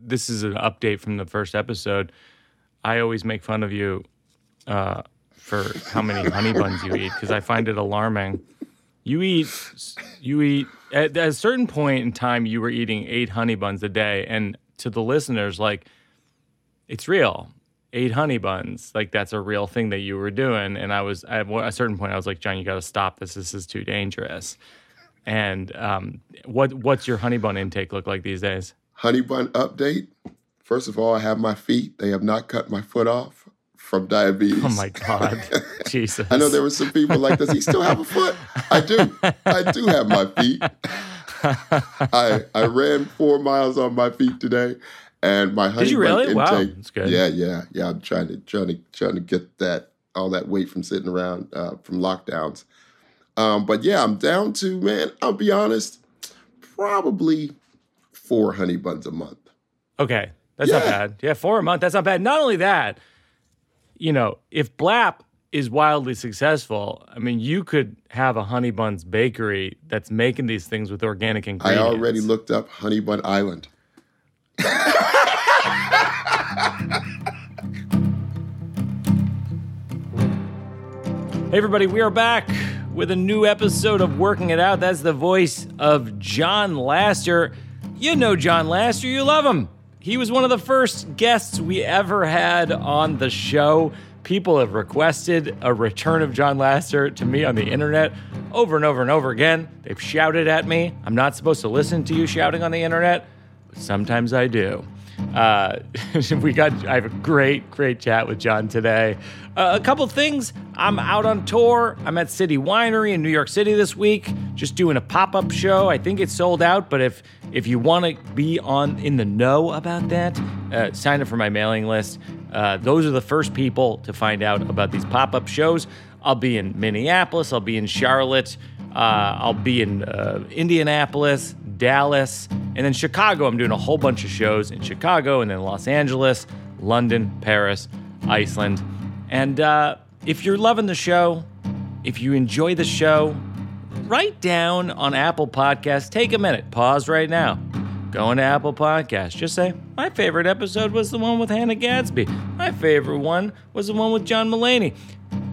this is an update from the first episode. I always make fun of you uh, for how many honey buns you eat because I find it alarming. You eat, you eat at, at a certain point in time. You were eating eight honey buns a day, and to the listeners, like it's real. Eight honey buns, like that's a real thing that you were doing. And I was at a certain point, I was like, John, you got to stop this. This is too dangerous. And um, what what's your honey bun intake look like these days? Honey bun update. First of all, I have my feet. They have not cut my foot off from diabetes. Oh my God, Jesus! I know there were some people like, does he still have a foot? I do. I do have my feet. I I ran four miles on my feet today, and my honey Did you really? intake. Wow, that's good. Yeah, yeah, yeah. I'm trying to trying to trying to get that all that weight from sitting around uh, from lockdowns. Um, but yeah, I'm down to man. I'll be honest, probably four honey buns a month. Okay, that's not bad. Yeah, four a month. That's not bad. Not only that, you know, if Blap is wildly successful, I mean, you could have a Honey Buns bakery that's making these things with organic ingredients. I already looked up Honey Bun Island. Hey, everybody, we are back with a new episode of Working It Out. That's the voice of John Laster. You know John Laster, you love him. He was one of the first guests we ever had on the show. People have requested a return of John Laster to me on the internet over and over and over again. They've shouted at me. I'm not supposed to listen to you shouting on the internet, but sometimes I do. Uh, we got I have a great great chat with John today. Uh, a couple things. I'm out on tour. I'm at City Winery in New York City this week, just doing a pop up show. I think it's sold out, but if if you want to be on in the know about that, uh, sign up for my mailing list. Uh, those are the first people to find out about these pop up shows. I'll be in Minneapolis. I'll be in Charlotte. Uh, I'll be in uh, Indianapolis, Dallas, and then Chicago. I'm doing a whole bunch of shows in Chicago, and then Los Angeles, London, Paris, Iceland. And uh, if you're loving the show, if you enjoy the show, write down on Apple Podcasts. Take a minute, pause right now. Go into Apple Podcasts. Just say, my favorite episode was the one with Hannah Gadsby. My favorite one was the one with John Mulaney.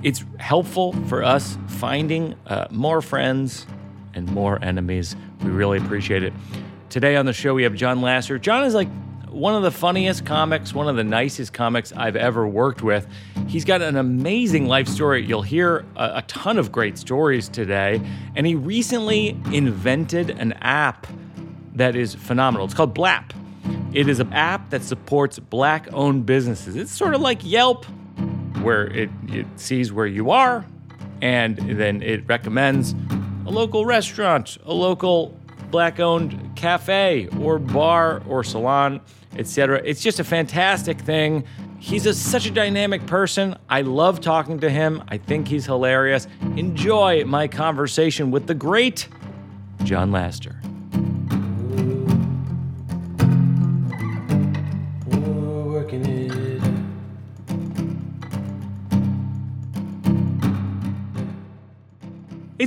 It's helpful for us finding uh, more friends and more enemies. We really appreciate it. Today on the show, we have John Laster. John is like one of the funniest comics, one of the nicest comics I've ever worked with. He's got an amazing life story. You'll hear a, a ton of great stories today. And he recently invented an app that is phenomenal. It's called Blap. It is an app that supports black owned businesses. It's sort of like Yelp, where it, it sees where you are and then it recommends a local restaurant, a local black owned cafe or bar or salon, etc. It's just a fantastic thing. He's a, such a dynamic person. I love talking to him. I think he's hilarious. Enjoy my conversation with the great John Laster.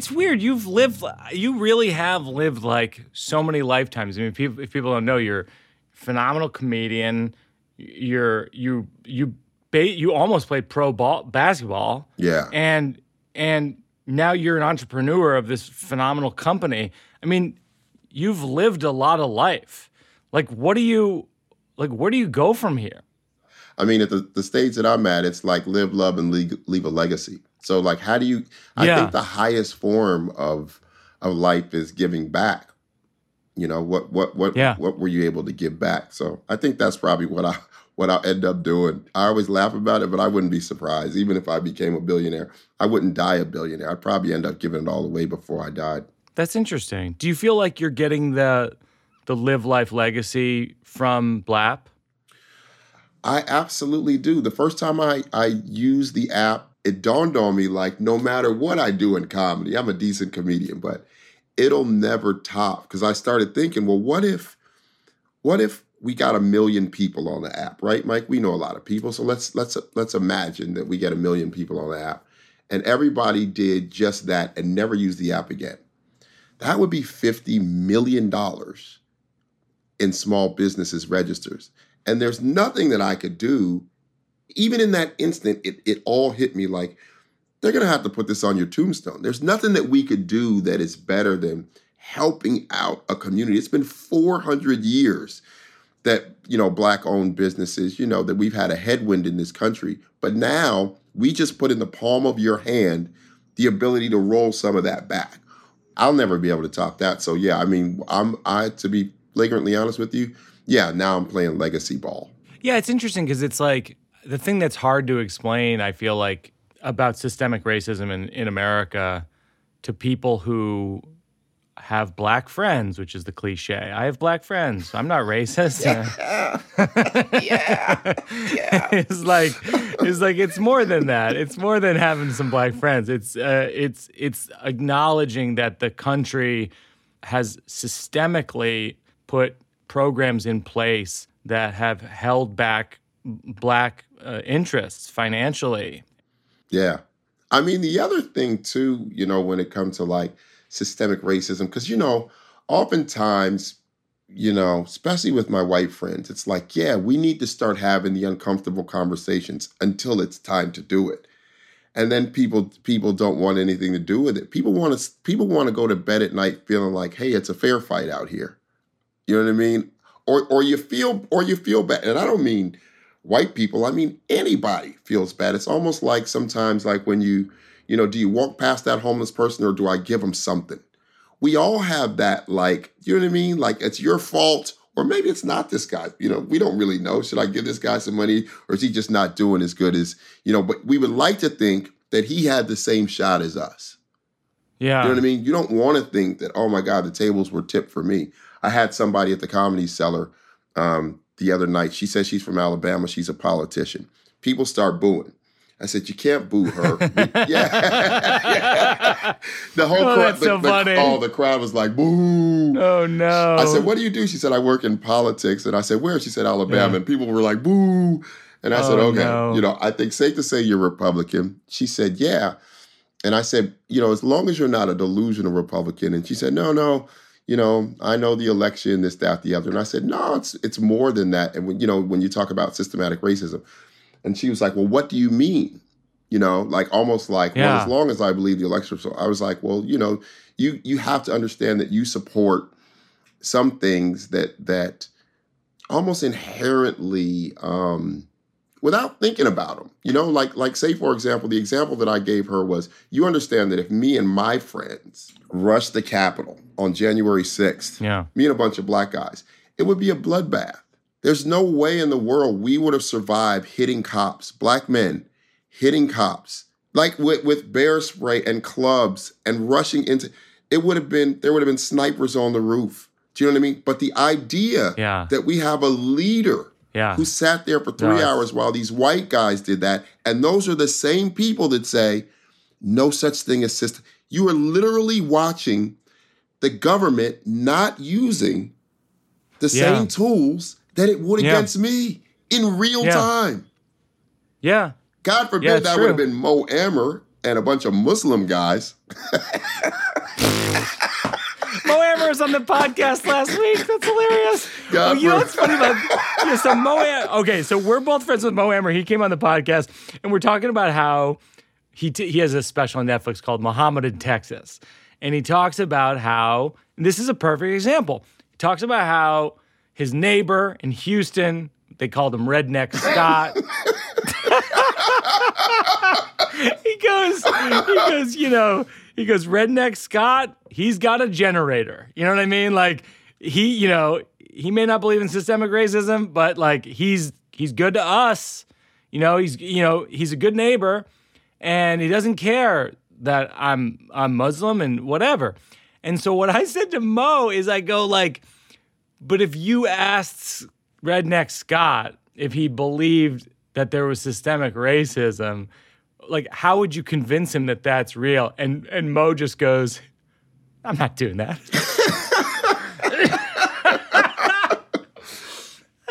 It's weird. You've lived. You really have lived like so many lifetimes. I mean, people, if people don't know, you're a phenomenal comedian. You're you you ba- you almost played pro ball basketball. Yeah. And and now you're an entrepreneur of this phenomenal company. I mean, you've lived a lot of life. Like, what do you like? Where do you go from here? I mean, at the, the stage that I'm at, it's like live, love, and leave, leave a legacy. So, like, how do you? I Yeah. think the highest form of of life is giving back. You know what what what Yeah. what were you able to give back? So, I think that's probably what I what I'll end up doing. I always laugh about it, but I wouldn't be surprised. Even if I became a billionaire, I wouldn't die a billionaire. I'd probably end up giving it all away before I died. That's interesting. Do you feel like you're getting the the live life legacy from Blap? I absolutely do. The first time I, I used the app, it dawned on me like no matter what I do in comedy, I'm a decent comedian, but it'll never top. Because I started thinking, well, what if, what if we got a million people on the app, right, Mike? We know a lot of people, so let's let's let's imagine that we get a million people on the app, and everybody did just that and never used the app again. That would be fifty million dollars in small businesses registers. And there's nothing that I could do. Even in that instant, it, it all hit me like, they're going to have to put this on your tombstone. There's nothing that we could do that is better than helping out a community. It's been 400 years that, you know, black owned businesses, you know, that we've had a headwind in this country. But now we just put in the palm of your hand the ability to roll some of that back. I'll never be able to top that. So yeah, I mean, I'm I to be flagrantly honest with you, yeah, now I'm playing legacy ball. Yeah, it's interesting because it's like the thing that's hard to explain, I feel like, about systemic racism in, in America to people who have black friends, which is the cliche. I have black friends. I'm not racist. Yeah. yeah. yeah. it's like it's like it's more than that. It's more than having some black friends. It's uh, it's it's acknowledging that the country has systemically put programs in place that have held back black uh, interests financially. Yeah. I mean, the other thing too, you know, when it comes to like systemic racism, because, you know, oftentimes, you know, especially with my white friends, it's like, yeah, we need to start having the uncomfortable conversations until it's time to do it. And then people people don't want anything to do with it. People want to people want to go to bed at night feeling like, hey, it's a fair fight out here. You know what I mean? Or or you feel or you feel bad. And I don't mean white people. I mean, anybody feels bad. It's almost like sometimes, like when you, you know, do you walk past that homeless person or do I give them something? We all have that, like, you know what I mean? Like, it's your fault, or maybe it's not this guy. You know, we don't really know. Should I give this guy some money or is he just not doing as good as, you know, but we would like to think that he had the same shot as us. Yeah. You know what I mean? You don't want to think that, oh my God, the tables were tipped for me. I had somebody at the comedy cellar um, the other night. She says she's from Alabama. She's a politician. People start booing. I said, "You can't boo her." yeah. yeah. the whole oh, crowd. That's so funny. The, oh, the crowd was like, "Boo!" Oh no! I said, "What do you do?" She said, "I work in politics." And I said, "Where?" She said, "Alabama." Yeah. And people were like, "Boo!" And I oh, said, "Okay, no. you know, I think safe to say you're Republican." She said, "Yeah." And I said, "You know, as long as you're not a delusional Republican." And she said, "No, no." You know, I know the election, this, that, the other. And I said, no, it's it's more than that. And when you know, when you talk about systematic racism, and she was like, well, what do you mean? You know, like almost like, yeah. well, as long as I believe the election. So I was like, well, you know, you you have to understand that you support some things that that almost inherently um without thinking about them you know like like say for example the example that i gave her was you understand that if me and my friends rushed the capitol on january 6th yeah. me and a bunch of black guys it would be a bloodbath. There's no way in the world we would have survived hitting cops black men hitting cops like with, with bear spray and clubs and rushing into it would have been there would have been snipers on the roof. Do you know what i mean? But the idea yeah. that we have a leader yeah. who sat there for three No, hours while these white guys did that. And those are the same people that say, no such thing as system. You are literally watching the government not using the Yeah. same tools that it would Yeah. against me in real Yeah. time. Yeah. God forbid that would have been Mo Amer and a bunch of Muslim guys. Mo Amer was on the podcast last week. That's hilarious. Oh, you know what's funny about yeah, so Mo Am- Okay, so we're both friends with Mo Amer. He came on the podcast, and we're talking about how he t- he has a special on Netflix called Mohammed in Texas, and he talks about how this is a perfect example. He talks about how his neighbor in Houston they called him Redneck Scott. he goes, he goes, you know, he goes, Redneck Scott, he's got a generator. You know what I mean? Like he, you know, he may not believe in systemic racism, but like he's he's good to us. You know, he's you know, he's a good neighbor and he doesn't care that I'm I'm Muslim and whatever. And so what I said to Mo is I go like, but if you asked Redneck Scott if he believed that there was systemic racism, like how would you convince him that that's real? And and Mo just goes, I'm not doing that.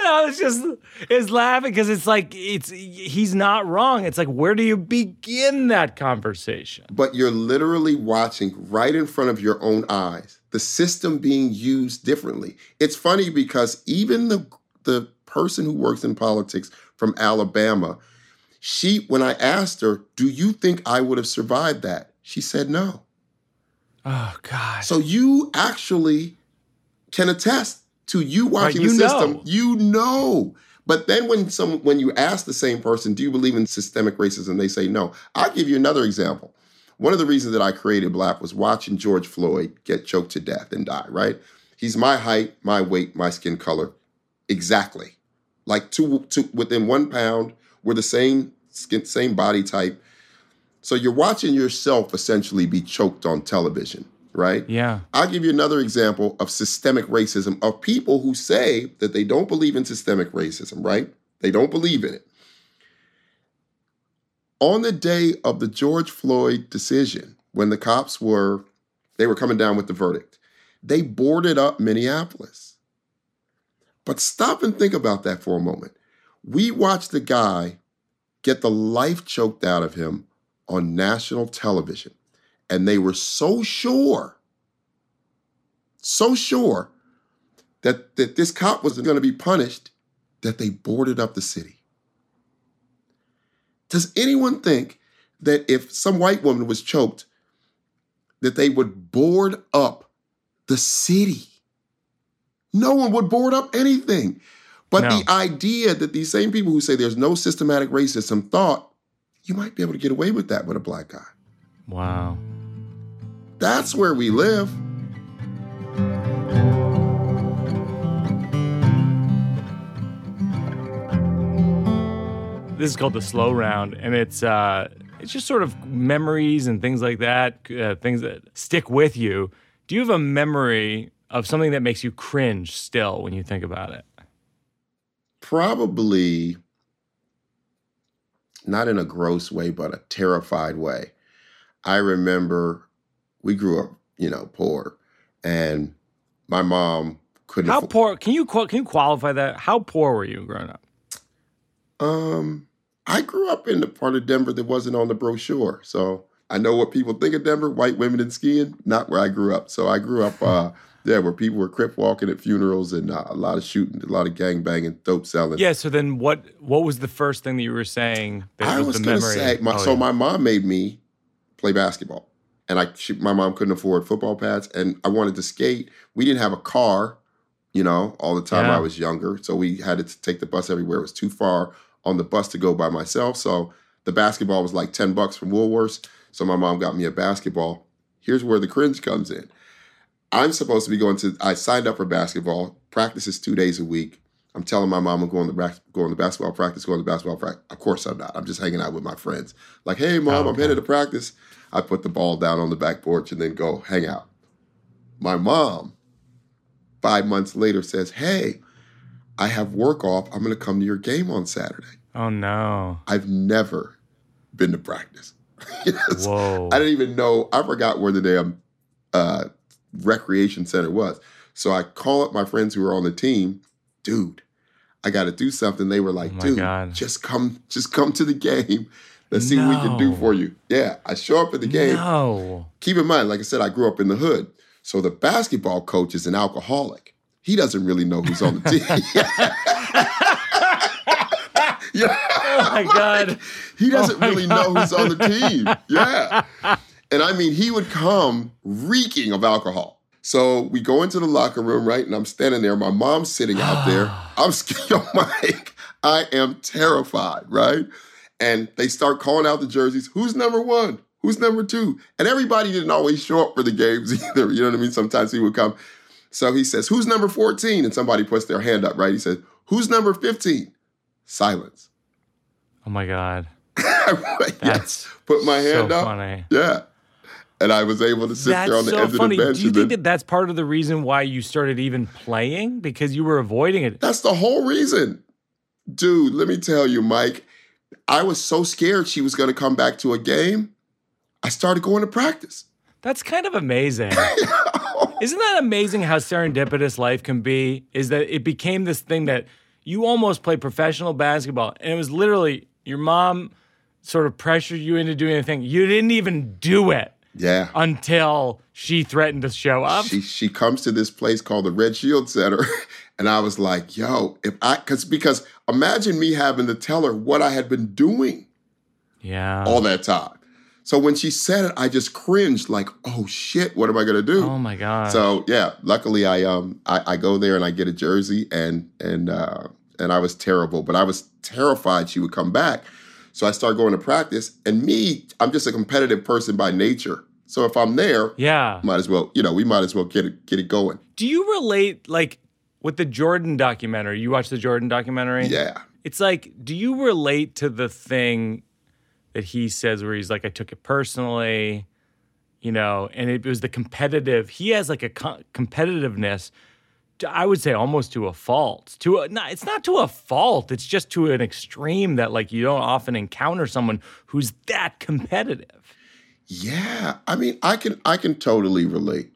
I was just is laughing because it's like it's he's not wrong. It's like where do you begin that conversation? but you're literally watching right in front of your own eyes the system being used differently. It's funny because even the the person who works in politics from Alabama, she when I asked her, "Do you think I would have survived that?" She said no. Oh God. So you actually can attest to you watching you the system. know. You know. But then when some when you ask the same person, do you believe in systemic racism? They say no. I'll give you another example. One of the reasons that I created Blap was watching George Floyd get choked to death and die, right? He's my height, my weight, my skin color. Exactly. Like two, two within one pound, we're the same skin, same body type. So you're watching yourself essentially be choked on television, right? yeah. I'll give you another example of systemic racism of people who say that they don't believe in systemic racism, right? They don't believe in it. On the day of the George Floyd decision, when the cops were they were coming down with the verdict, they boarded up Minneapolis. But stop and think about that for a moment. We watched the guy get the life choked out of him on national television, and they were so sure so sure that, that this cop was going to be punished that they boarded up the city. Does anyone think that if some white woman was choked, that they would board up the city? No one would board up anything. But No. the idea that these same people who say there's no systematic racism thought you might be able to get away with that with a black guy. Wow. That's where we live. This is called the slow round, and it's uh, it's just sort of memories and things like that, uh, things that stick with you. Do you have a memory of something that makes you cringe still when you think about it? Probably not in a gross way, but a terrified way. I remember we grew up, you know, poor, and my mom couldn't. How afford- poor? Can you can you qualify that? How poor were you growing up? Um, I grew up in the part of Denver that wasn't on the brochure, so I know what people think of Denver: white women and skiing. Not where I grew up. So I grew up, uh, yeah, where people were crip walking at funerals and uh, a lot of shooting, a lot of gang banging, dope selling. Yeah. So then, what what was the first thing that you were saying? That I was, was gonna say, my, Oh, so yeah. my mom made me play basketball, and I she, my mom couldn't afford football pads, and I wanted to skate. We didn't have a car, you know, all the time Yeah. I was younger, so we had to take the bus everywhere. It was too far on the bus to go by myself, so the basketball was like ten bucks from Woolworths. So my mom got me a basketball. Here's where the cringe comes in. I'm supposed to be going to. I signed up for basketball. Practices two days a week. I'm telling my mom I'm going to bas- going to basketball practice, going to basketball practice. Of course I'm not. I'm just hanging out with my friends. Like, hey mom, Oh, I'm headed to practice. I put the ball down on the back porch and then go hang out. My mom, five months later, says, Hey, I have work off. I'm gonna come to your game on Saturday. Oh no! I've never been to practice. Yes. Whoa! I didn't even know. I forgot where the damn uh, recreation center was. So I call up my friends who were on the team. Dude, I got to do something. They were like, Oh dude, God. just come, just come to the game. Let's see what we can do for you. Yeah, I show up at the game. No. Keep in mind, like I said, I grew up in the hood. So the basketball coach is an alcoholic. He doesn't really know who's on the team. yeah. Oh my god! He doesn't Oh my really know who's on the team. Yeah. And I mean, he would come reeking of alcohol. So we go into the locker room, right? And I'm standing there. My mom's sitting out there. I'm scared. Mike, I am terrified, right? And they start calling out the jerseys. Who's number one? Who's number two? And everybody didn't always show up for the games either. You know what I mean? Sometimes he would come. So he says, Who's number 14? And somebody puts their hand up, right? He says, Who's number 15? Silence. Oh my god! yes. Put my so hand up. funny. Yeah. And I was able to sit That's there on the so end funny. of the bench. Do you think that that's part of the reason why you started even playing because you were avoiding it? That's the whole reason. Dude, let me tell you, Mike, I was so scared she was going to come back to a game. I started going to practice. That's kind of amazing. Isn't that amazing how serendipitous life can be? Is that it became this thing that you almost played professional basketball, and it was literally your mom sort of pressured you into doing a thing. You didn't even do it. Yeah. until she threatened to show up. She she comes to this place called the Red Shield Center, and I was like, "Yo, if I because because imagine me having to tell her what I had been doing yeah. all that time." So when she said it, I just cringed, like, "Oh shit, what am I gonna do?" oh my god. So yeah, luckily I um I, I go there and I get a jersey and and uh, and I was terrible, but I was terrified she would come back. So I start going to practice, and me, I'm just a competitive person by nature. So if I'm there, yeah. might as well, you know, we might as well get it get it going. Do you relate like with the Jordan documentary? You watch the Jordan documentary? Yeah. It's like, do you relate to the thing that he says where he's like, I took it personally, you know, and it was the competitive. He has like a co- competitiveness. to- I would say almost to a fault. To a, not, it's not to a fault. It's just to an extreme that like you don't often encounter someone who's that competitive. Yeah, I mean, I can I can totally relate.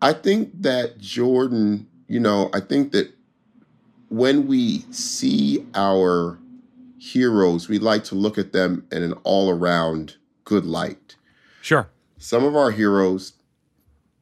I think that Jordan, you know, I think that when we see our heroes, we like to look at them in an all-around good light. Sure. Some of our heroes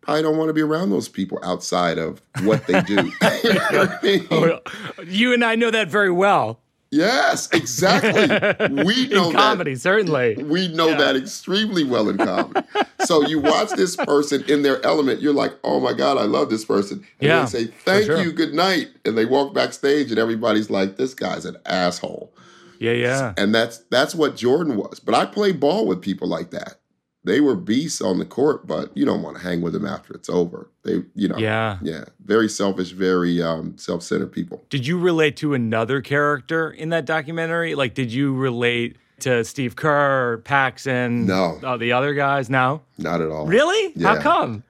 probably don't want to be around those people outside of what they do. You know what I mean? Oh, you and I know that very well. Yes, exactly. We know in that comedy, certainly. We know Yeah. that extremely well in comedy. so you watch this person in their element, you're like, oh my God, I love this person. And Yeah, they say, thank sure. you, good night. And they walk backstage and everybody's like, this guy's an asshole. Yeah, yeah. And that's that's what Jordan was. But I play ball with people like that. They were beasts on the court, but you don't want to hang with them after it's over. They, you know, Yeah. yeah, very selfish, very um, self-centered people. Did you relate to another character in that documentary? Like, did you relate to Steve Kerr or Paxson? No. Oh, the other guys? No. Not at all. Really? How come?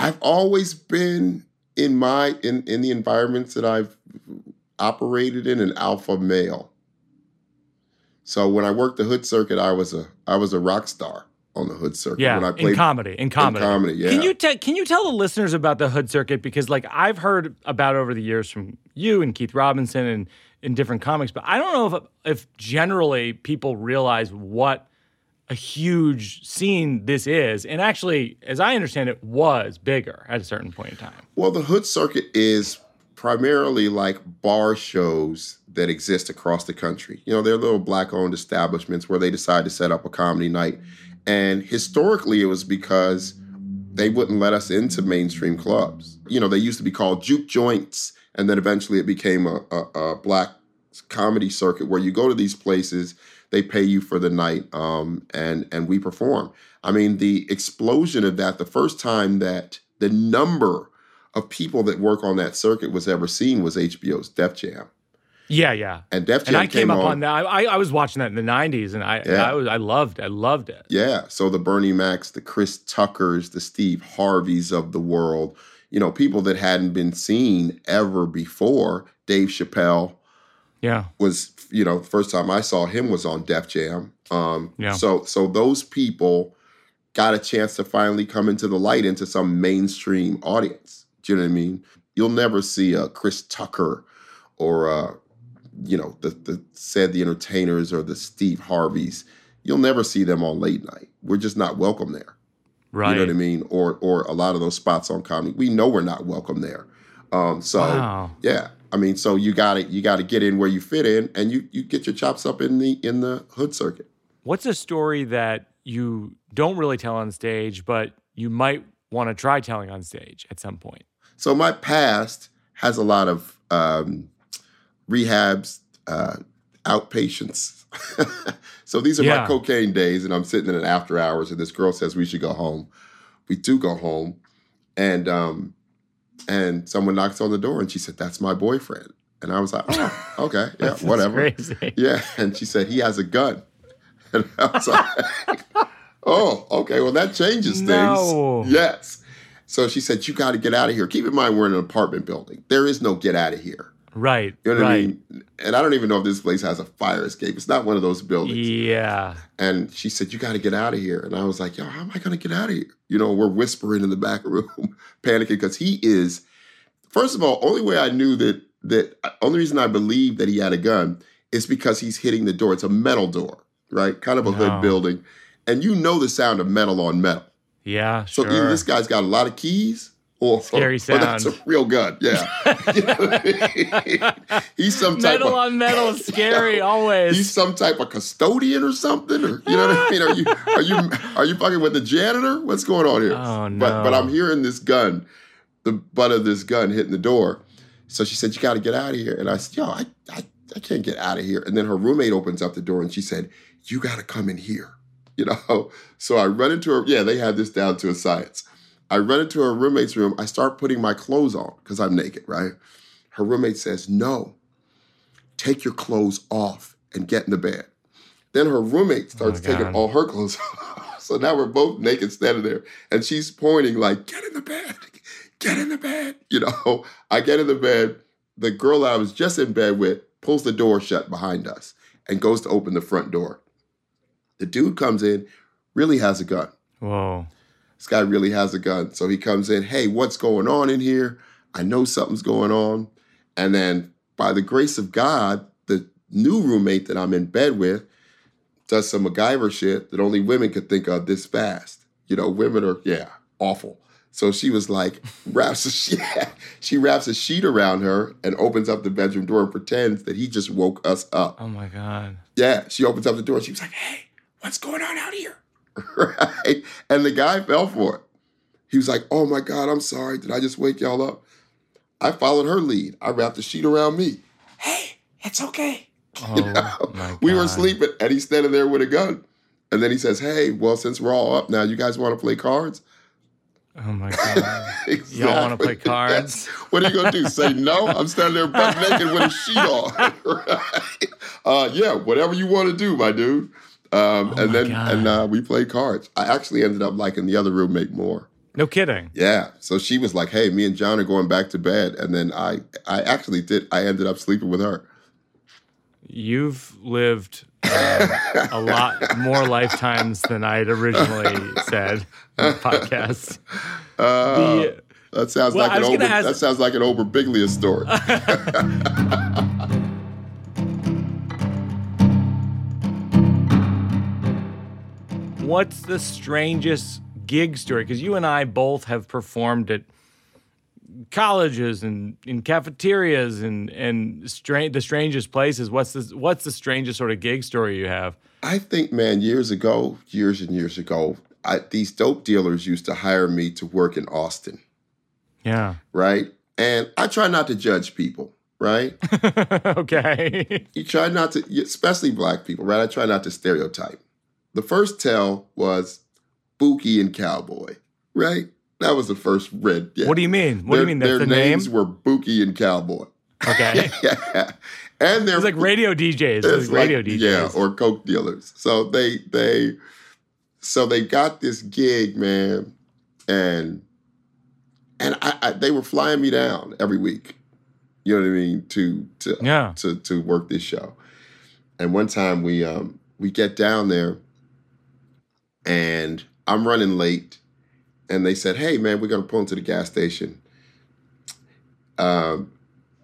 I've always been in my in in the environments that I've operated in an alpha male. So when I worked the hood circuit, I was a I was a rock star on the hood circuit. Yeah, when I in comedy. In comedy. comedy, yeah. Can you te- can you tell the listeners about the Hood Circuit because like I've heard about over the years from you and Keith Robinson and in different comics, but I don't know if if generally people realize what a huge scene this is. And actually, as I understand it, was bigger at a certain point in time. Well, the hood circuit is primarily like bar shows that exist across the country. You know, they're little black owned establishments where they decide to set up a comedy night. And historically, it was because they wouldn't let us into mainstream clubs. You know, they used to be called juke joints, and then eventually it became a, a, a black comedy circuit where you go to these places, they pay you for the night, um, and and we perform. I mean, the explosion of that, the first time that the number of people that work on that circuit was ever seen was HBO's Def Jam. Yeah, yeah. And Def Jam And I came, up on, on that. I, I was watching that in the '90s, and I, Yeah. I was, I loved, I loved it. Yeah. So the Bernie Macs, the Chris Tuckers, the Steve Harveys of the world, you know, people that hadn't been seen ever before. Dave Chappelle Yeah, was, you know, first time I saw him was on Def Jam. Um, Yeah. So so those people got a chance to finally come into the light into some mainstream audience. Do you know what I mean? You'll never see a Chris Tucker or uh, you know, the the said the entertainers or the Steve Harveys. You'll never see them on late night. We're just not welcome there. right. You know what I mean? Or or a lot of those spots on comedy. We know we're not welcome there. Um, so Wow. yeah. I mean, so you gotta you gotta get in where you fit in and you you get your chops up in the in the hood circuit. What's a story that you don't really tell on stage, but you might want to try telling on stage at some point? So my past has a lot of um, rehabs, uh, outpatients. so these are Yeah. my cocaine days, and I'm sitting in an after hours, and this girl says we should go home. We do go home, and um, and someone knocks on the door, and she said, "That's my boyfriend." And I was like, "Oh, okay, yeah, That's whatever." Crazy. Yeah, and she said he has a gun, and I was like, "Oh, okay. Well, that changes things." Yes. So she said, "You got to get out of here." Keep in mind, we're in an apartment building. There is no get out of here. Right. You know what I right. mean? And I don't even know if this place has a fire escape. It's not one of those buildings. Yeah. And she said, "You got to get out of here." And I was like, "Yo, how am I going to get out of here?" You know, we're whispering in the back room, panicking because he is. First of all, only way I knew that that uh, only reason I believed that he had a gun is because he's hitting the door. It's a metal door, right? Kind of a No. hood building, and you know the sound of metal on metal. Yeah, So sure. either this guy's got a lot of keys or, Scary or that's a real gun. Yeah. You know what I mean? He's some type metal of on metal is scary always. he's some type of custodian or something, or you know what I mean? Are you are you are you fucking with the janitor? What's going on here? Oh, But but. I'm hearing this gun, the butt of this gun hitting the door. So she said, "You got to get out of here." And I said, "Yo, I, I I can't get out of here." And then her roommate opens up the door and she said, "You got to come in here." You know. So I run into her. Yeah, they had this down to a science. I run into her roommate's room. I start putting my clothes on because I'm naked, right? Her roommate says, "No, take your clothes off and get in the bed." Then her roommate oh starts Oh, taking all her clothes off. So now we're both naked standing there, and she's pointing like, "Get in the bed, get in the bed." You know, I get in the bed. The girl I was just in bed with pulls the door shut behind us and goes to open the front door. The dude comes in, really has a gun. Whoa. This guy really has a gun. So he comes in, hey, what's going on in here? I know something's going on. And then by the grace of God, the new roommate that I'm in bed with does some MacGyver shit that only women could think of this fast. You know, women are, yeah, awful. So she was like, wraps a sheet, she wraps a sheet around her and opens up the bedroom door and pretends that he just woke us up. Oh my god. Yeah, she opens up the door. She was like, "Hey, what's going on out here?" right? And the guy fell for it. He was like, "Oh my God, I'm sorry. Did I just wake y'all up?" I followed her lead. I wrapped the sheet around me. Hey, it's okay. Oh my We were sleeping, and he's standing there with a gun. And then he says, "Hey, well, since we're all up now, you guys want to play cards?" Oh my god. Exactly. Y'all wanna play cards? What are you gonna do? Say no? I'm standing there butt naked with a sheet on. right? Uh, yeah, whatever you want to do, my dude. Um, and Oh my then God. and uh, we played cards. I actually ended up liking the other roommate more. No kidding. Yeah. So she was like, "Hey, me and John are going back to bed," and then I I actually did. I ended up sleeping with her. You've lived um, a lot more lifetimes than I'd originally said in the podcast. Uh, The- that sounds Well, like an was ask- That sounds like an over Birbiglia story. Mm. What's the strangest gig story? Because you and I both have performed at colleges and in cafeterias and and stra- the strangest places. What's the what's the strangest sort of gig story you have? I think, man, years ago, years and years ago, I, these dope dealers used to hire me to work in Austin, Yeah. right? And I try not to judge people, right? okay. you try not to, especially black people, right? I try not to stereotype. The first tell was Bookie and Cowboy, right? That was the first red. Yeah. What do you mean? What do you mean? That's Their the name? names were Bookie and Cowboy. Okay. yeah. And they're It's like radio DJs. It's like radio DJs. Yeah, or coke dealers. So they they so they got this gig, man, and and I, I they were flying me down every week. You know what I mean? To to yeah. to to work this show. And one time we um we get down there and I'm running late and they said, "Hey man, we're going to pull into the gas station." Um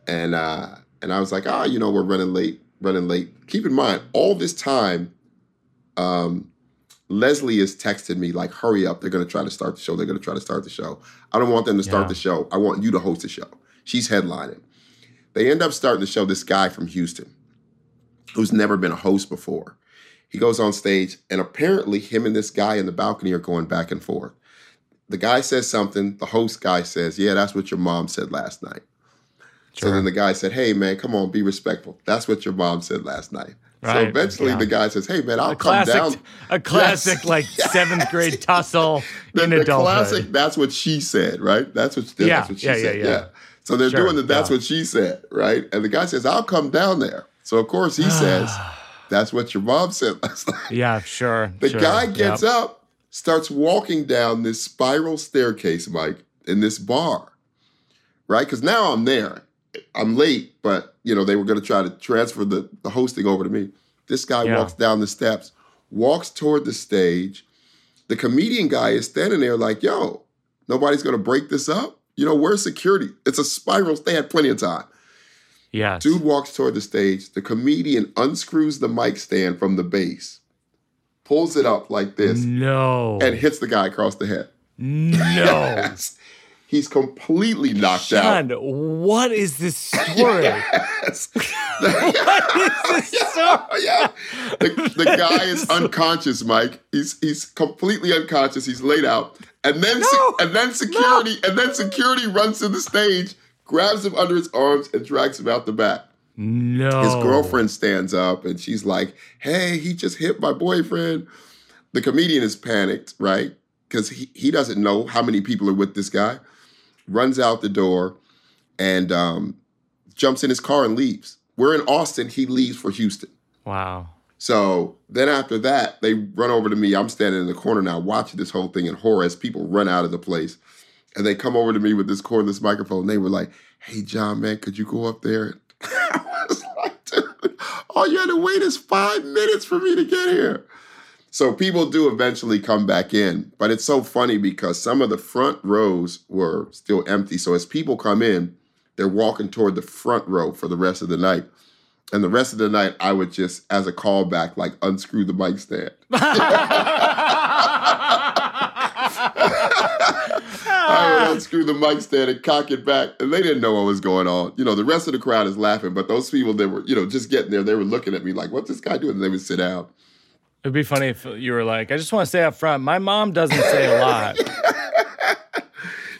and uh and I was like, "Ah, you know, we're running late, running late." Keep in mind, all this time um Leslie is texting me like, "Hurry up! They're going to try to start the show. They're going to try to start the show. I don't want them to start Yeah. the show. I want you to host the show." She's headlining. They end up starting the show. This guy from Houston, who's never been a host before, he goes on stage, and apparently, him and this guy in the balcony are going back and forth. The guy says something. The host guy says, "Yeah, that's what your mom said last night." So then the guy said, "Hey man, come on, be respectful. That's what your mom said last night." So eventually, yeah. the guy says, "Hey man, I'll a come classic, down." a classic Yes, like yes. seventh grade tussle the, in the adulthood. classic. That's what she said, right? That's what. That's Yeah, what she yeah, yeah, said. yeah. So they're Sure, doing that. That's yeah. what she said, right? And the guy says, "I'll come down there." So of course he says, "That's what your mom said last night." Yeah, sure. The sure, guy gets yep. up, starts walking down this spiral staircase, Mike, in this bar, right? Because now I'm there. I'm late, but you know they were going to try to transfer the, the hosting over to me. This guy Yeah. walks down the steps, walks toward the stage. The comedian guy is standing there like, "Yo, nobody's going to break this up." You know, where's security? It's a spiral. They had plenty of time. Yes. Dude walks toward the stage. The comedian unscrews the mic stand from the base, pulls it up like this, No. and hits the guy across the head. no. Yes. He's completely knocked out. What is this story? Yes. What is this story? yeah. The, the guy is unconscious, Mike. He's he's completely unconscious. He's laid out. And then se- and then security and then security runs to the stage, grabs him under his arms, and drags him out the back. No. His girlfriend stands up and she's like, Hey, he just hit my boyfriend. The comedian is panicked, right? Because he, he doesn't know how many people are with this guy. Runs out the door and um, jumps in his car and leaves. We're in Austin. He leaves for Houston. Wow. So then after that, they run over to me. I'm standing in the corner now watching this whole thing in horror as people run out of the place. And they come over to me with this cordless microphone. They were like, hey, John, man, could you go up there? I was like, dude, all you had to wait is five minutes for me to get here. So people do eventually come back in. But it's so funny because some of the front rows were still empty. So as people come in, they're walking toward the front row for the rest of the night. And the rest of the night, I would just, as a callback, like unscrew the mic stand. I would unscrew the mic stand and cock it back, and they didn't know what was going on. You know, the rest of the crowd is laughing, but those people that were, you know, just getting there, they were looking at me like, "What's this guy doing?" And they would sit down. It'd be funny if you were like, I just want to say up front, my mom doesn't say a lot.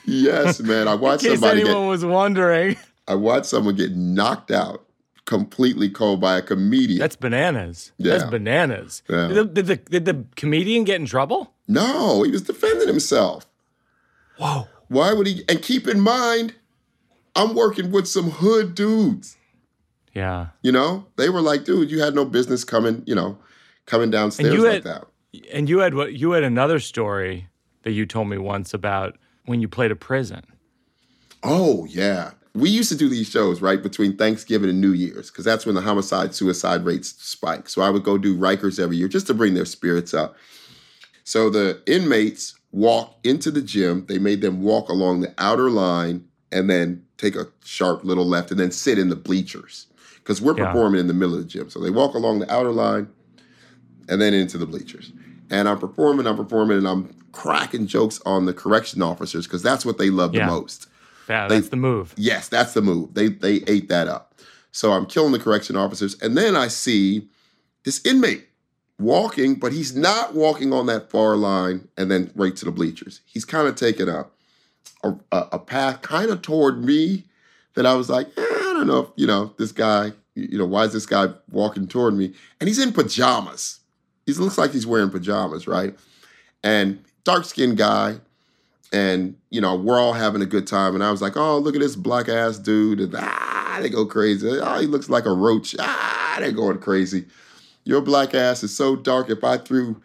Yes, man. I In watched case somebody anyone get, was wondering. I watched someone get knocked out completely cold by a comedian. That's bananas. That's bananas. Yeah. Did, the, did, the, did the comedian get in trouble? no, he was defending himself. Whoa. Why would he? And keep in mind, I'm working with some hood dudes. Yeah. You know, they were like, dude, you had no business coming, you know, coming downstairs you like had- that. And you had what you had another story that you told me once about when you played a prison. Oh, yeah. We used to do these shows, right, between Thanksgiving and New Year's, because that's when the homicide suicide rates spike. So I would go do Rikers every year just to bring their spirits up. So the inmates walk into the gym. They made them walk along the outer line and then take a sharp little left and then sit in the bleachers because we're Yeah. performing in the middle of the gym. So they walk along the outer line and then into the bleachers. And I'm performing, I'm performing, and I'm cracking jokes on the correction officers because that's what they love Yeah. the most. Yeah, They- that's the move. Yes, that's the move. They they ate that up. So I'm killing the correction officers, and then I see this inmate walking, but he's not walking on that far line and then right to the bleachers. He's kind of taking a a, a a path kind of toward me that I was like, eh, I don't know if you know this guy. You know, why is this guy walking toward me? And he's in pajamas. He looks like he's wearing pajamas, right? And dark skinned guy, and you know we're all having a good time and i was like oh look at this black ass dude and ah they go crazy oh he looks like a roach ah they're going crazy your black ass is so dark if i threw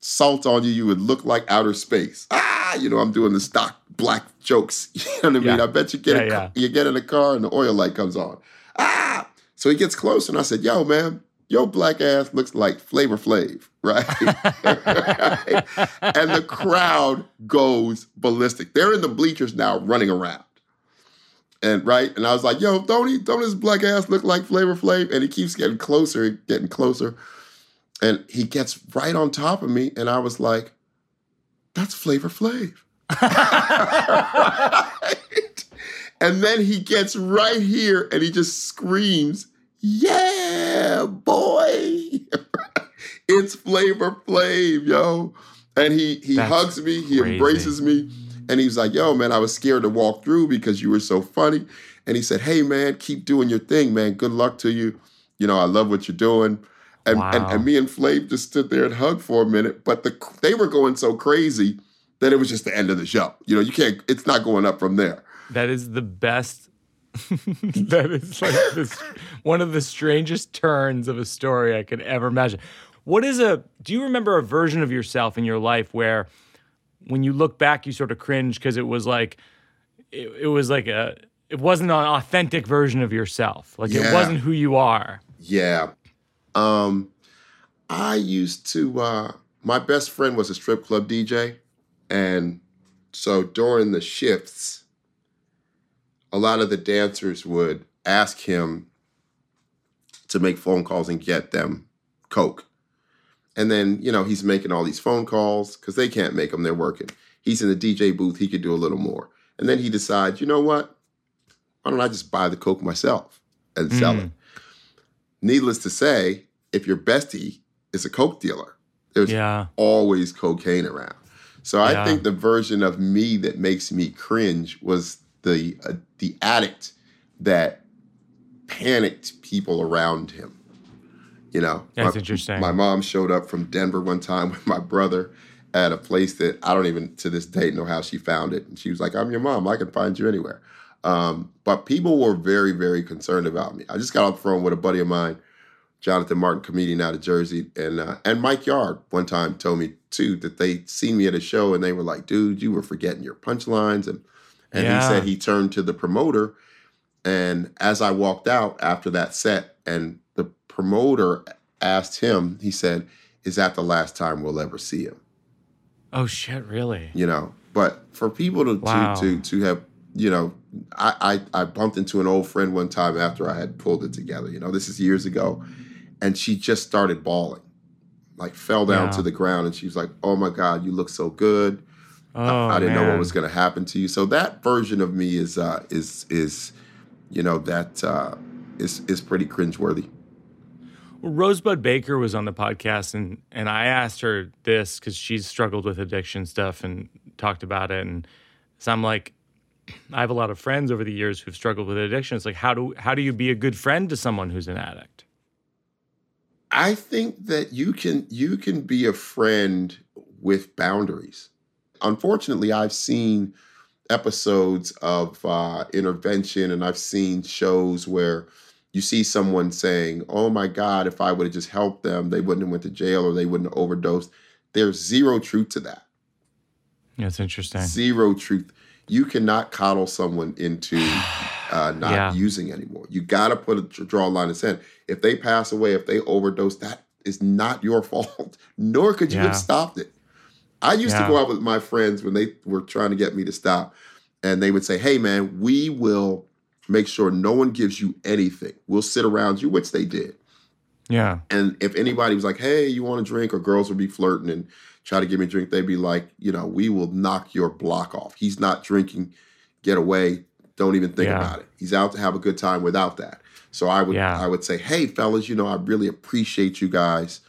salt on you you would look like outer space ah you know i'm doing the stock black jokes you know what i mean Yeah. i bet you get Yeah, a, yeah. you get in a car and the oil light comes on ah so he gets close and i said yo man your black ass looks like flavor flav right and the crowd goes ballistic. They're in the bleachers now, running around. And right, and I was like, "Yo, don't he? Don't his black ass look like Flavor Flav?" And he keeps getting closer, getting closer, and he gets right on top of me, and I was like, "That's Flavor Flav." Right? And then he gets right here, and he just screams, "Yeah, boy!" it's Flavor Flav, yo. And he he That's hugs me, he crazy. embraces me, and he was like, "Yo, man, I was scared to walk through because you were so funny." And he said, "Hey, man, keep doing your thing, man. Good luck to you. You know, I love what you're doing." And and, Wow. and me and Flav just stood there and hugged for a minute, but the they were going so crazy that it was just the end of the show. You know, you can't. It's not going up from there. That is the best. that is like this, one of the strangest turns of a story I could ever imagine. What is a? Do you remember a version of yourself in your life where, when you look back, you sort of cringe because it was like, it, it was like a, it wasn't an authentic version of yourself. Like it wasn't who you are. Yeah. Um, I used to, uh, my best friend was a strip club DJ. And so during the shifts, a lot of the dancers would ask him to make phone calls and get them Coke. And then, you know, he's making all these phone calls because they can't make them, they're working. He's in the DJ booth, he could do a little more. And then he decides, you know what? Why don't I just buy the Coke myself and sell Mm. it? Needless to say, if your bestie is a Coke dealer, there's Yeah. always cocaine around. So I Yeah. think the version of me that makes me cringe was the uh, the addict that panicked people around him. You know, That's my, interesting. My mom showed up from Denver one time with my brother at a place that I don't even to this day know how she found it. And she was like, "I'm your mom. I can find you anywhere." Um, but people were very, very concerned about me. I just got off the phone with a buddy of mine, Jonathan Martin, comedian out of Jersey, and uh, and Mike Yard one time told me too that they seen me at a show and they were like, "Dude, you were forgetting your punchlines," and and Yeah. he said he turned to the promoter, and as I walked out after that set, and promoter asked him, he said, "Is that the last time we'll ever see him?" Oh shit, really? you know. But for people to Wow. to, to to have, you know, I, I I bumped into an old friend one time after I had pulled it together. You know, this is years ago, and she just started bawling, like fell down Yeah. to the ground, and she was like, "Oh my God, you look so good." Oh, I, I didn't know what was going to happen to you. So that version of me is uh, is is, you know, that uh, is is pretty cringeworthy. Rosebud Baker was on the podcast, and and I asked her this because she's struggled with addiction stuff and talked about it, and so I'm like, I have a lot of friends over the years who've struggled with addiction. It's like how do how do you be a good friend to someone who's an addict? I think that you can you can be a friend with boundaries. Unfortunately, I've seen episodes of uh, intervention, and I've seen shows where you see someone saying, "Oh my God, if I would have just helped them, they wouldn't have went to jail or they wouldn't have overdosed." There's zero truth to that. That's interesting. Zero truth. You cannot coddle someone into uh, not Yeah. using anymore. You got to put a draw a line in the sand. If they pass away, if they overdose, that is not your fault. Nor could you Yeah. have stopped it. I used Yeah. to go out with my friends when they were trying to get me to stop, and they would say, "Hey, man, we will make sure no one gives you anything. We'll sit around you," which they did. Yeah, And if anybody was like, "Hey, you want a drink?" or girls would be flirting and try to give me a drink, they'd be like, "You know, we will knock your block off. He's not drinking. Get away. Don't even think Yeah. about it. He's out to have a good time without that." So I would Yeah. I would say, "Hey, fellas, you know, I really appreciate you guys."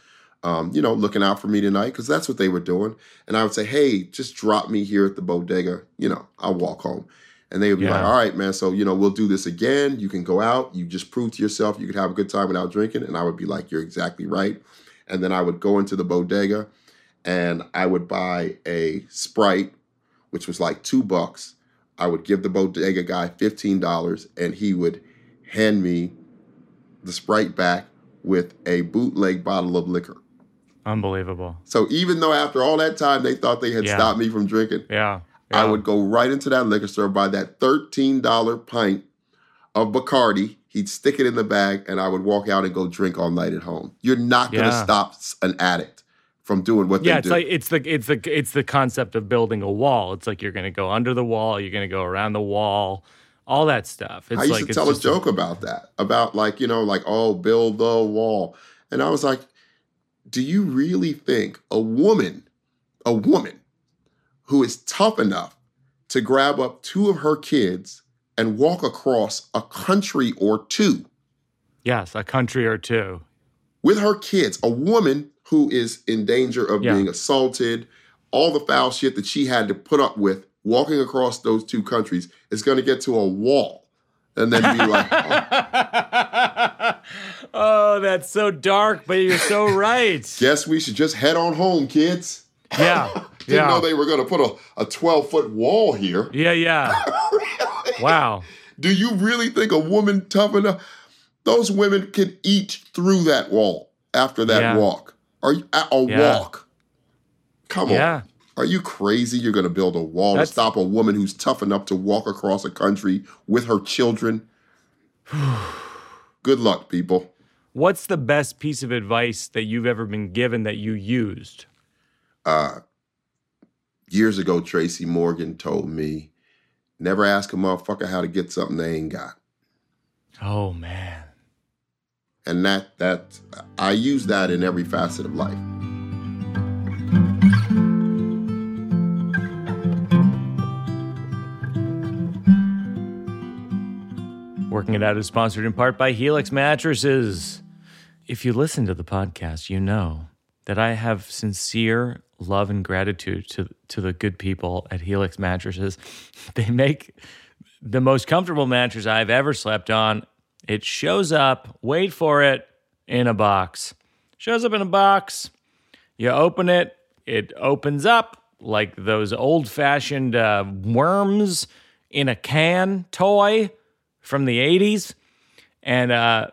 Um, you know, looking out for me tonight because that's what they were doing. And I would say, "Hey, just drop me here at the bodega. You know, I'll walk home." And they would be like, "All right, man. So you know, we'll do this again. You can go out. You just prove to yourself you could have a good time without drinking." And I would be like, "You're exactly right." And then I would go into the bodega, and I would buy a Sprite, which was like two bucks. I would give the bodega guy fifteen dollars, and he would hand me the Sprite back with a bootleg bottle of liquor. unbelievable. So even though after all that time they thought they had Yeah. stopped me from drinking, Yeah, I would go right into that liquor store, buy that $13 pint of Bacardi. He'd stick it in the bag, and I would walk out and go drink all night at home. You're not going to Yeah. stop an addict from doing what Yeah, they it's do. like it's the it's the it's the concept of building a wall. It's like you're going to go under the wall, you're going to go around the wall, all that stuff. It's I used like to tell a joke about that, about like, you know, like, oh, build the wall. And I was like, do you really think a woman, a woman who is tough enough to grab up two of her kids and walk across a country or two yes, a country or two. with her kids, a woman who is in danger of Yeah. being assaulted, all the foul shit that she had to put up with walking across those two countries is going to get to a wall and then be like, oh, oh, that's so dark, but you're so right. guess we should just head on home, kids. Yeah. Didn't Yeah. know they were going to put a, a 12 foot wall here. Yeah, yeah. really? Wow. Do you really think a woman tough enough? Those women can eat through that wall after that Yeah. walk. Are you a, a Yeah. walk? Come Yeah. on. Are you crazy? You're going to build a wall That's- to stop a woman who's tough enough to walk across a country with her children? Good luck, people. What's the best piece of advice that you've ever been given that you used? Uh, years ago, Tracy Morgan told me, never ask a motherfucker how to get something they ain't got. Oh man. And that that I use that in every facet of life. Working It Out is sponsored in part by Helix Mattresses. If you listen to the podcast, you know that I have sincere love and gratitude to, to the good people at Helix Mattresses. They make the most comfortable mattress I've ever slept on. It shows up, wait for it, in a box. Shows up in a box. You open it, it opens up like those old fashioned uh, worms in a can toy from the 80s. And uh,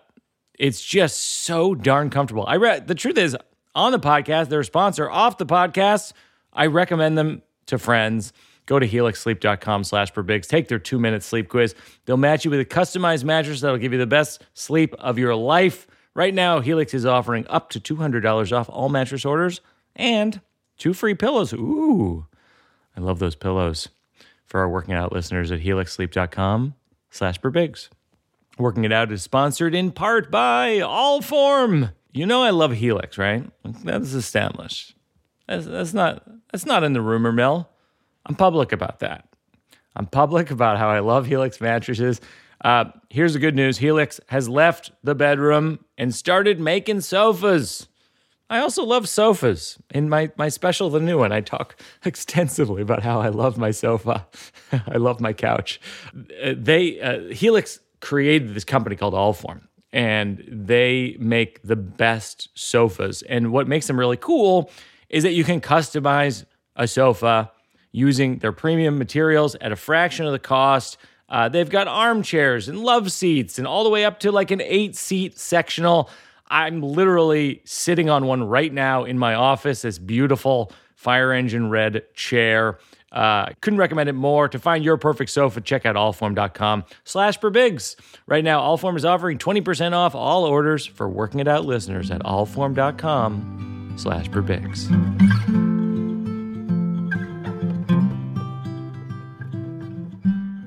it's just so darn comfortable. I read the truth is, on the podcast, they're sponsor. Off the podcast, I recommend them to friends. Go to helixsleep.com slash birbigs. Take their two minute sleep quiz. They'll match you with a customized mattress that'll give you the best sleep of your life. Right now, Helix is offering up to $200 off all mattress orders and two free pillows. Ooh, I love those pillows. For our working out listeners at helixsleep.com slash birbigs. Working It Out is sponsored in part by Allform. You know I love Helix, right? That's established. That's, that's not that's not in the rumor mill. I'm public about that. I'm public about how I love Helix mattresses. Uh, here's the good news: Helix has left the bedroom and started making sofas. I also love sofas. In my my special, the new one, I talk extensively about how I love my sofa. I love my couch. Uh, They uh, Helix created this company called Allform, and they make the best sofas. And what makes them really cool is that you can customize a sofa using their premium materials at a fraction of the cost. Uh, they've got armchairs and love seats, and all the way up to like an eight seat sectional. I'm literally sitting on one right now in my office. This beautiful fire engine red chair. Uh, couldn't recommend it more. To find your perfect sofa, check out allform.com slash birbigs. Right now, Allform is offering 20% off all orders for working it out listeners at allform.com slash birbigs.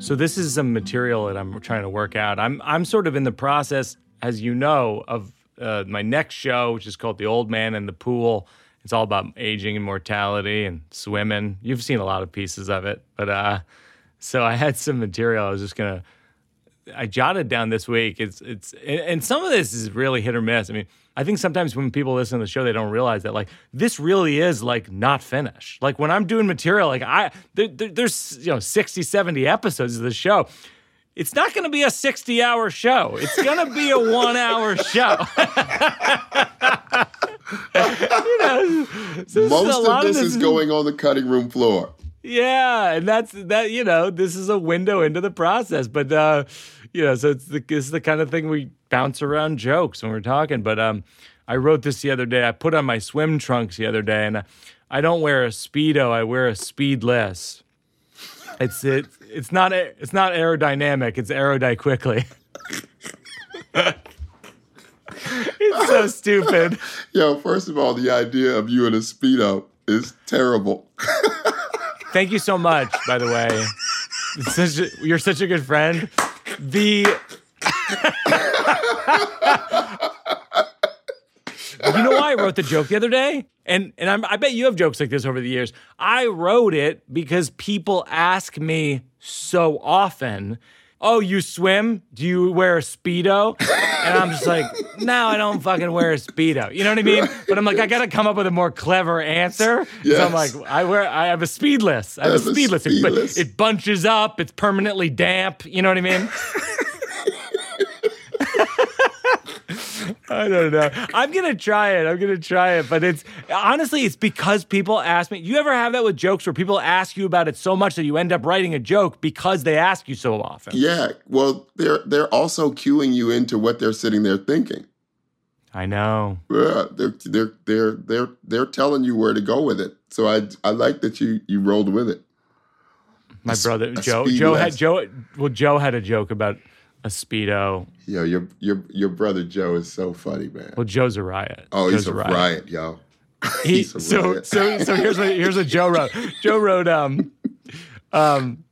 So this is some material that I'm trying to work out. I'm I'm sort of in the process, as you know, of uh, my next show, which is called The Old Man and the Pool. It's all about aging and mortality and swimming. You've seen a lot of pieces of it, but uh, so I had some material. I was just gonna. I jotted down this week. It's it's and- some of this is really hit or miss. I mean, I think sometimes when people listen to the show, they don't realize that like this really is like not finished. Like when I'm doing material, like I there, there- there's you know 60, 70 episodes of the show. It's not going to be a 60 hour show. It's going to be a one hour show. you know, so Most of this is going on the cutting room floor. yeah, and that's that. You know, this is a window into the process, but uh, you know, so it's the this is the kind of thing we bounce around jokes when we're talking. But um, I wrote this the other day. I put on my swim trunks the other day, and I, I don't wear a speedo. I wear a speedless. It's it. It's not a- it's not aerodynamic. It's aerody quickly. it's so stupid. Yo, first of all, the idea of you in a Speedo is terrible. Thank you so much, by the way. Such a, you're such a good friend. The You know why I wrote the joke the other day? And and I'm, I bet you have jokes like this over the years. I wrote it because people ask me so often, "Oh, you swim? Do you wear a speedo?" And I'm just like, "No, I don't fucking wear a speedo." You know what I mean? But I'm like, I gotta come up with a more clever answer. So I'm like, I wear, I have a speedless. I have a Have a speedless. It, but speedless. it bunches up. It's permanently damp. You know what I mean? I don't know. I'm gonna try it. I'm gonna try it, but it's honestly, it's because people ask me. You ever have that with jokes where people ask you about it so much that you end up writing a joke because they ask you so often? Yeah, well, they're they're also cueing you into what they're sitting there thinking. I know. Yeah, they're they're they're they're they're telling you where to go with it. So I I like that you you rolled with it. My s- brother a Joe. Joe had. Joe. Well, Joe had a joke about a speedo. Yo, your your your brother Joe is so funny, man. Well, Joe's a riot. Oh, Joe's he's a riot, yo. He, He's a so riot. so so here's what here's what Joe wrote. Joe wrote um um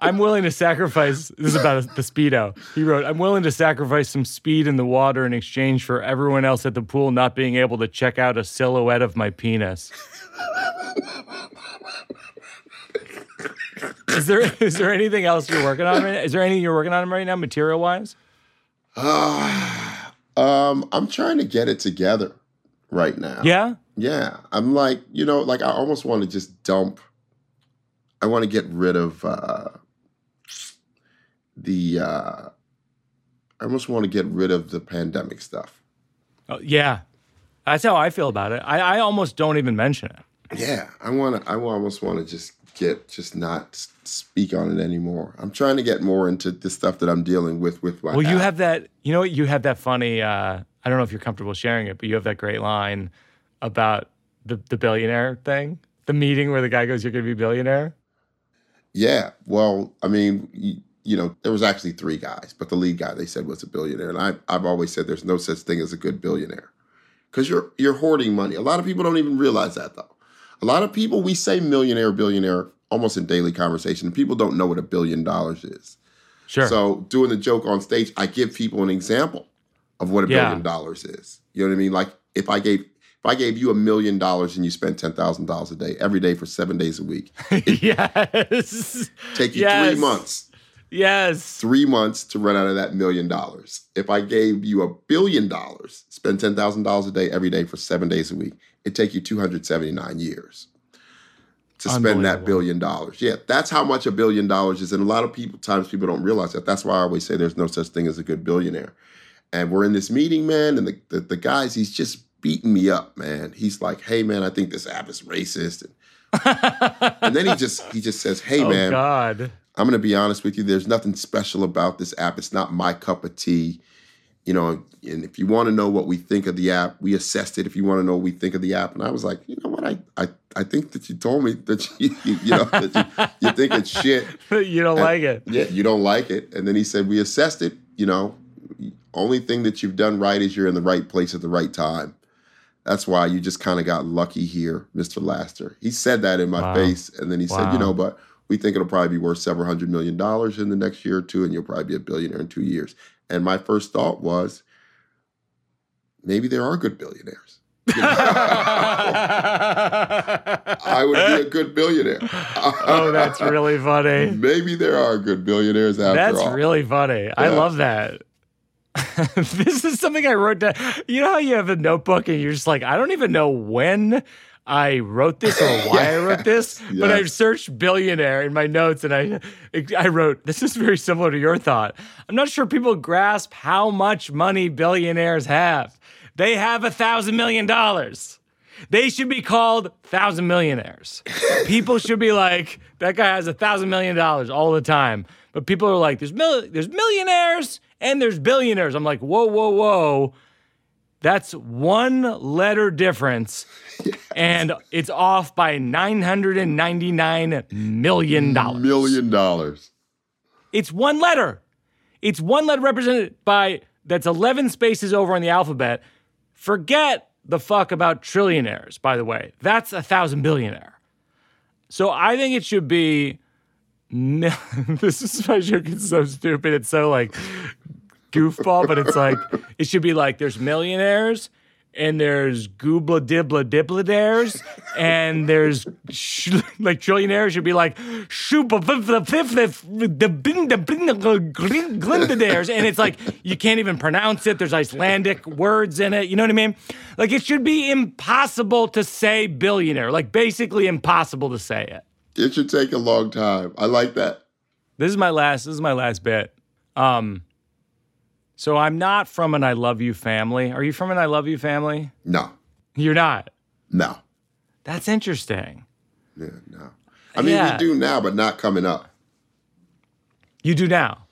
I'm willing to sacrifice this is about the speedo. He wrote, I'm willing to sacrifice some speed in the water in exchange for everyone else at the pool not being able to check out a silhouette of my penis. Is there is there anything else you're working on? Right, now? is there anything you're working on right now, material wise? um, I'm trying to get it together right now. Yeah. Yeah. I'm like, you know, like I almost want to just dump. I want to get rid of uh, the. Uh, I almost want to get rid of the pandemic stuff. Oh, yeah. That's how I feel about it. I, I almost don't even mention it. Yeah, I want to. I almost want to just get just not speak on it anymore. I'm trying to get more into the stuff that I'm dealing with with my. Well, you have that. You know, you have that funny. Uh, I don't know if you're comfortable sharing it, but you have that great line about the the billionaire thing, the meeting where the guy goes, "You're going to be billionaire." Yeah. Well, I mean, you, you know, there was actually three guys, but the lead guy they said was a billionaire, and I I've always said there's no such thing as a good billionaire because you're you're hoarding money. A lot of people don't even realize that though. A lot of people we say millionaire, billionaire almost in daily conversation, people don't know what a billion dollars is. Sure. So doing the joke on stage, I give people an example of what a Yeah. billion dollars is. You know what I mean? Like if I gave if I gave you a million dollars and you spent ten thousand dollars a day every day for seven days a week, yes. take you Yes. three months, Yes. three months to run out of that million dollars. If I gave you a billion dollars, spend ten thousand dollars a day every day for seven days a week, it'd take you two hundred seventy nine years to spend that billion dollars. Yeah, that's how much a billion dollars is, and a lot of people times people don't realize that. That's why I always say there's no such thing as a good billionaire. And we're in this meeting, man, and the the, the guys he's just beating me up, man. He's like, "Hey, man, I think this app is racist." And, and then he just he just says, "Hey, oh man." God. I'm going to be honest with you. There's nothing special about this app. It's not my cup of tea. You know, and if you want to know what we think of the app, we assessed it. If you want to know what we think of the app, and I was like, you know what, I I, I think that you told me that you you, you know that you, you think it's shit. you don't like it. Yeah, you don't like it. And then he said, we assessed it. You know, only thing that you've done right is you're in the right place at the right time. That's why you just kind of got lucky here, Mr. Laster. He said that in my Wow. face, and then he said, you know, but we think it'll probably be worth several hundred million dollars in the next year or two, and you'll probably be a billionaire in two years. And my first thought was, maybe there are good billionaires. I would be a good billionaire. oh, that's really funny. maybe there are good billionaires after That's all. really funny. I love that. this is something I wrote down. You know how you have a notebook and you're just like, I don't even know when I wrote this or why I wrote this, but I Yes. searched billionaire in my notes and I I wrote, this is very similar to your thought. I'm not sure people grasp how much money billionaires have. They have a thousand million dollars. They should be called thousand millionaires. People should be like, that guy has a thousand million dollars all the time. But people are like, there's mil- there's millionaires and there's billionaires. I'm like, whoa, whoa, whoa. That's one letter difference. And it's off by $999 million. Million dollars. It's one letter. It's one letter represented by that's 11 spaces over on the alphabet. Forget the fuck about trillionaires, by the way. That's a thousand billionaire. So I think it should be. this is my joke. It's so stupid. It's so like goofball, but it's like it should be like there's millionaires and there's goobla dibla dibladares and there's sh- like trillionaires should be like shoopa fif the fif fif the bin the bin the glin- glindadares and it's like you can't even pronounce it. There's Icelandic words in it. You know what I mean? Like it should be impossible to say billionaire. Like basically impossible to say it. It should take a long time. I like that. this is my last this is my last bit. Um so I'm not from an I love you family are you from an I love you family No, you're not no, That's interesting. yeah, no. I mean, Yeah. we do now, but not coming up. You do now.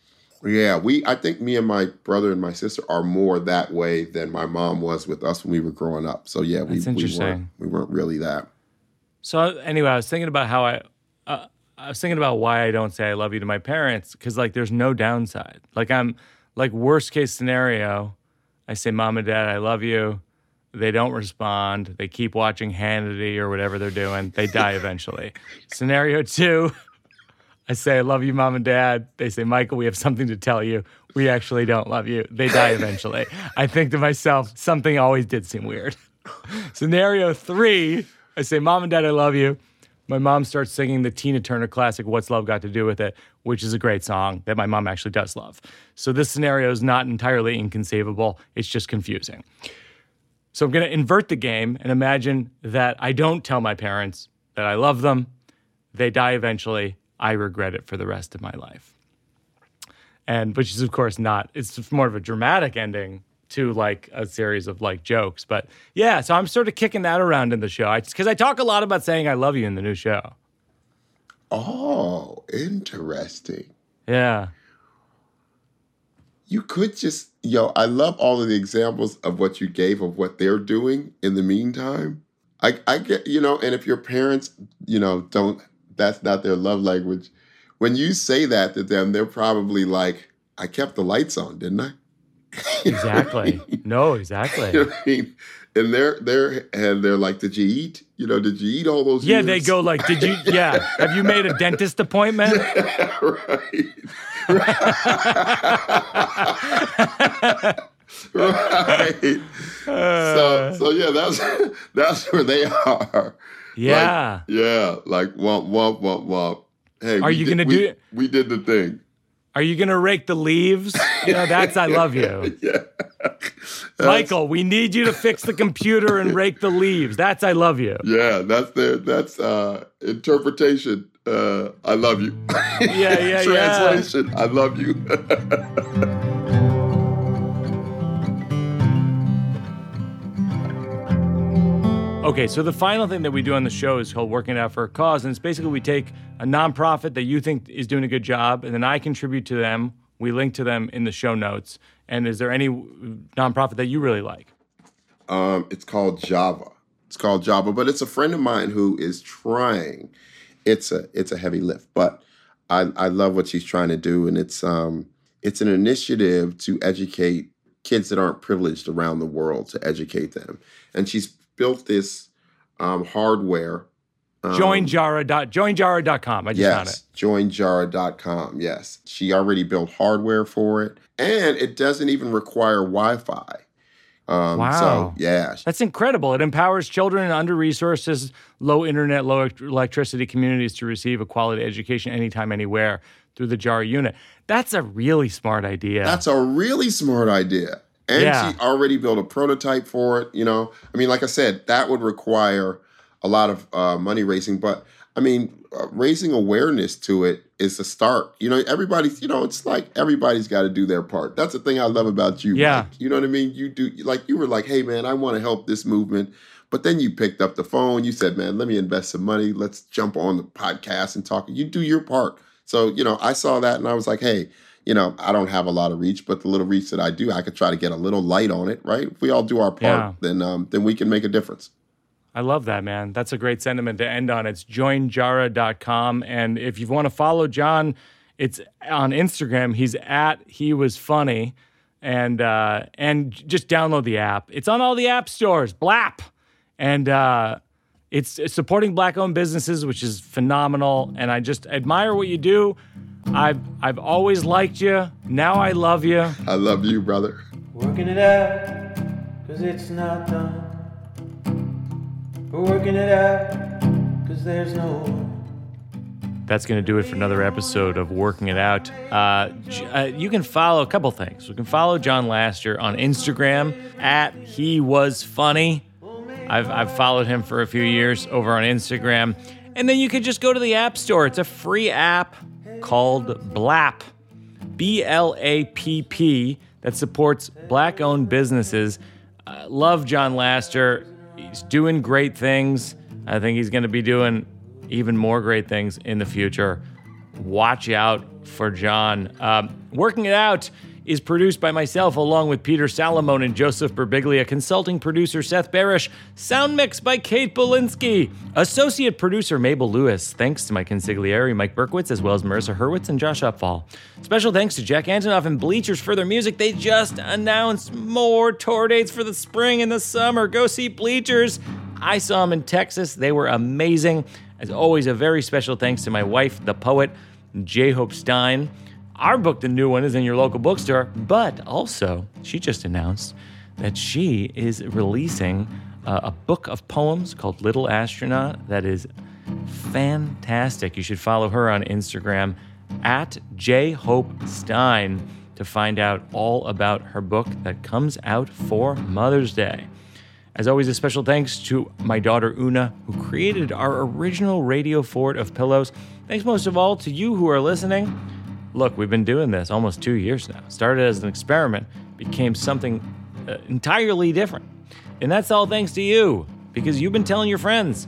Yeah, we. I think me and my brother and my sister are more that way than my mom was with us when we were growing up. So yeah, we That's we weren't interesting. we weren't really that. So anyway, I was thinking about how I, uh, I was thinking about why I don't say I love you to my parents because like there's no downside. Like I'm like worst case scenario, I say mom and dad I love you. They don't respond. They keep watching Hannity or whatever they're doing. They die eventually. Scenario two, I say I love you, mom and dad. They say Michael, we have something to tell you. We actually don't love you. They die eventually. I think to myself, something always did seem weird. Scenario three, I say, Mom and Dad, I love you. My mom starts singing the Tina Turner classic, What's Love Got to Do with It, which is a great song that my mom actually does love. So this scenario is not entirely inconceivable, it's just confusing. So I'm going to invert the game and imagine that I don't tell my parents that I love them. They die eventually. I regret it for the rest of my life. And which is of course not it's more of a dramatic ending to like a series of like jokes. But yeah, so I'm sort of kicking that around in the show. Because I, talk a lot about saying I love you in the new show. Oh, interesting. Yeah. You could just, yo, I love all of the examples of what you gave of what they're doing in the meantime. I, I get, you know, and if your parents, you know, don't, that's not their love language. When you say that to them, they're probably like, I kept the lights on, didn't I? Exactly. No, exactly. You know I mean? And they're they're and they're like, did you eat? You know, did you eat all those? Yeah, years? they go like, did you? Yeah, have you made a dentist appointment? Yeah, right. right. so so yeah, that's that's where they are. Yeah. Like, yeah. Like womp womp womp womp. Hey, Are you did- gonna we- do it? We did the thing. Are you gonna rake the leaves? You know, that's I love you. Yeah. Michael, we need you to fix the computer and rake the leaves. That's I love you. Yeah, that's their that's uh interpretation. Uh I love you. Yeah, yeah, yeah. Translation. I love you. Okay, so the final thing that we do on the show is called Working It Out for a Cause. And it's basically we take a nonprofit that you think is doing a good job, and then I contribute to them. We link to them in the show notes. And is there any nonprofit that you really like? um it's called Jara. It's called Jara, but it's a friend of mine who is trying. It's a it's a heavy lift, but I I love what she's trying to do and it's um it's an initiative to educate kids that aren't privileged around the world to educate them. And she's built this um, hardware um, Joinjara joinjara.com. I just found it. Yes, joinjara.com. Yes. She already built hardware for it, and it doesn't even require Wi Fi. Um, Wow. So, yeah. That's incredible. It empowers children in under resources, low internet, low electricity communities to receive a quality education anytime, anywhere through the JAR unit. That's a really smart idea. That's a really smart idea. And Yeah. she already built a prototype for it. You know, I mean, like I said, that would require a lot of uh, money raising, but I mean, uh, raising awareness to it is a start. You know, everybody's, you know, it's like everybody's got to do their part. That's the thing I love about you. Yeah. Mike. You know what I mean? You do, like, you were like, hey, man, I want to help this movement. But then you picked up the phone. You said, man, let me invest some money. Let's jump on the podcast and talk. You do your part. So, you know, I saw that and I was like, hey, you know, I don't have a lot of reach, but the little reach that I do, I could try to get a little light on it, right? If we all do our part, Yeah. then um, then we can make a difference. I love that, man. That's a great sentiment to end on. It's joinjara.com. And if you want to follow John, it's on Instagram. He's at he was funny. And uh, and just download the app. It's on all the app stores. Blap. And uh, it's, it's supporting black owned businesses, which is phenomenal. And I just admire what you do. I've I've always liked you. Now I love you. I love you, brother. Working it out, cause it's not done. We're working it out, cause there's no that's going to do it for another episode of Working It Out. Uh, uh, you can follow a couple things. You can follow John Laster on Instagram at He Was Funny. I've, I've followed him for a few years over on Instagram. And then you could just go to the App Store. It's a free app called Blap, B L A P P, that supports black owned businesses. Uh, love John Laster. He's doing great things. I think he's going to be doing even more great things in the future. Watch out for John. Um, Working It Out is produced by myself along with Peter Salamone and Joseph Birbiglia, consulting producer Seth Barish, sound mix by Kate Bolinsky, associate producer Mabel Lewis. Thanks to my consigliere Mike Berkowitz, as well as Marissa Hurwitz and Josh Upfall. Special thanks to Jack Antonoff and Bleachers for their music. They just announced more tour dates for the spring and the summer. Go see Bleachers. I saw them in Texas. They were amazing. As always, a very special thanks to my wife, the poet, J. Hope Stein. Our book, the new one, is in your local bookstore, but also she just announced that she is releasing uh, a book of poems called Little Astronaut that is fantastic. You should follow her on Instagram at jhopestein to find out all about her book that comes out for Mother's Day. As always, a special thanks to my daughter Oona, who created our original radio fort of pillows. Thanks most of all to you who are listening. Look, we've been doing this almost two years now. Started as an experiment, became something uh, entirely different. And that's all thanks to you, because you've been telling your friends.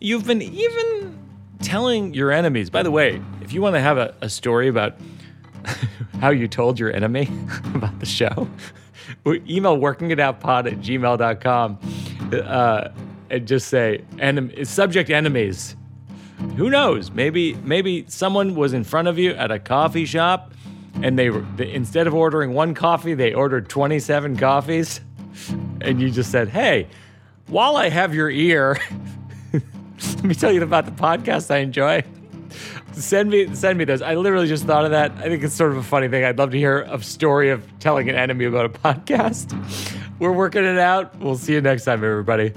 You've been even telling your enemies. By the way, if you want to have a, a story about how you told your enemy about the show, email workingitoutpod at gmail.com uh, and just say, enem- subject enemies. Who knows? Maybe maybe someone was in front of you at a coffee shop and they, were, instead of ordering one coffee, they ordered 27 coffees. And you just said, hey, while I have your ear, let me tell you about the podcast I enjoy. Send me send me those. I literally just thought of that. I think it's sort of a funny thing. I'd love to hear a story of telling an enemy about a podcast. We're working it out. We'll see you next time, everybody.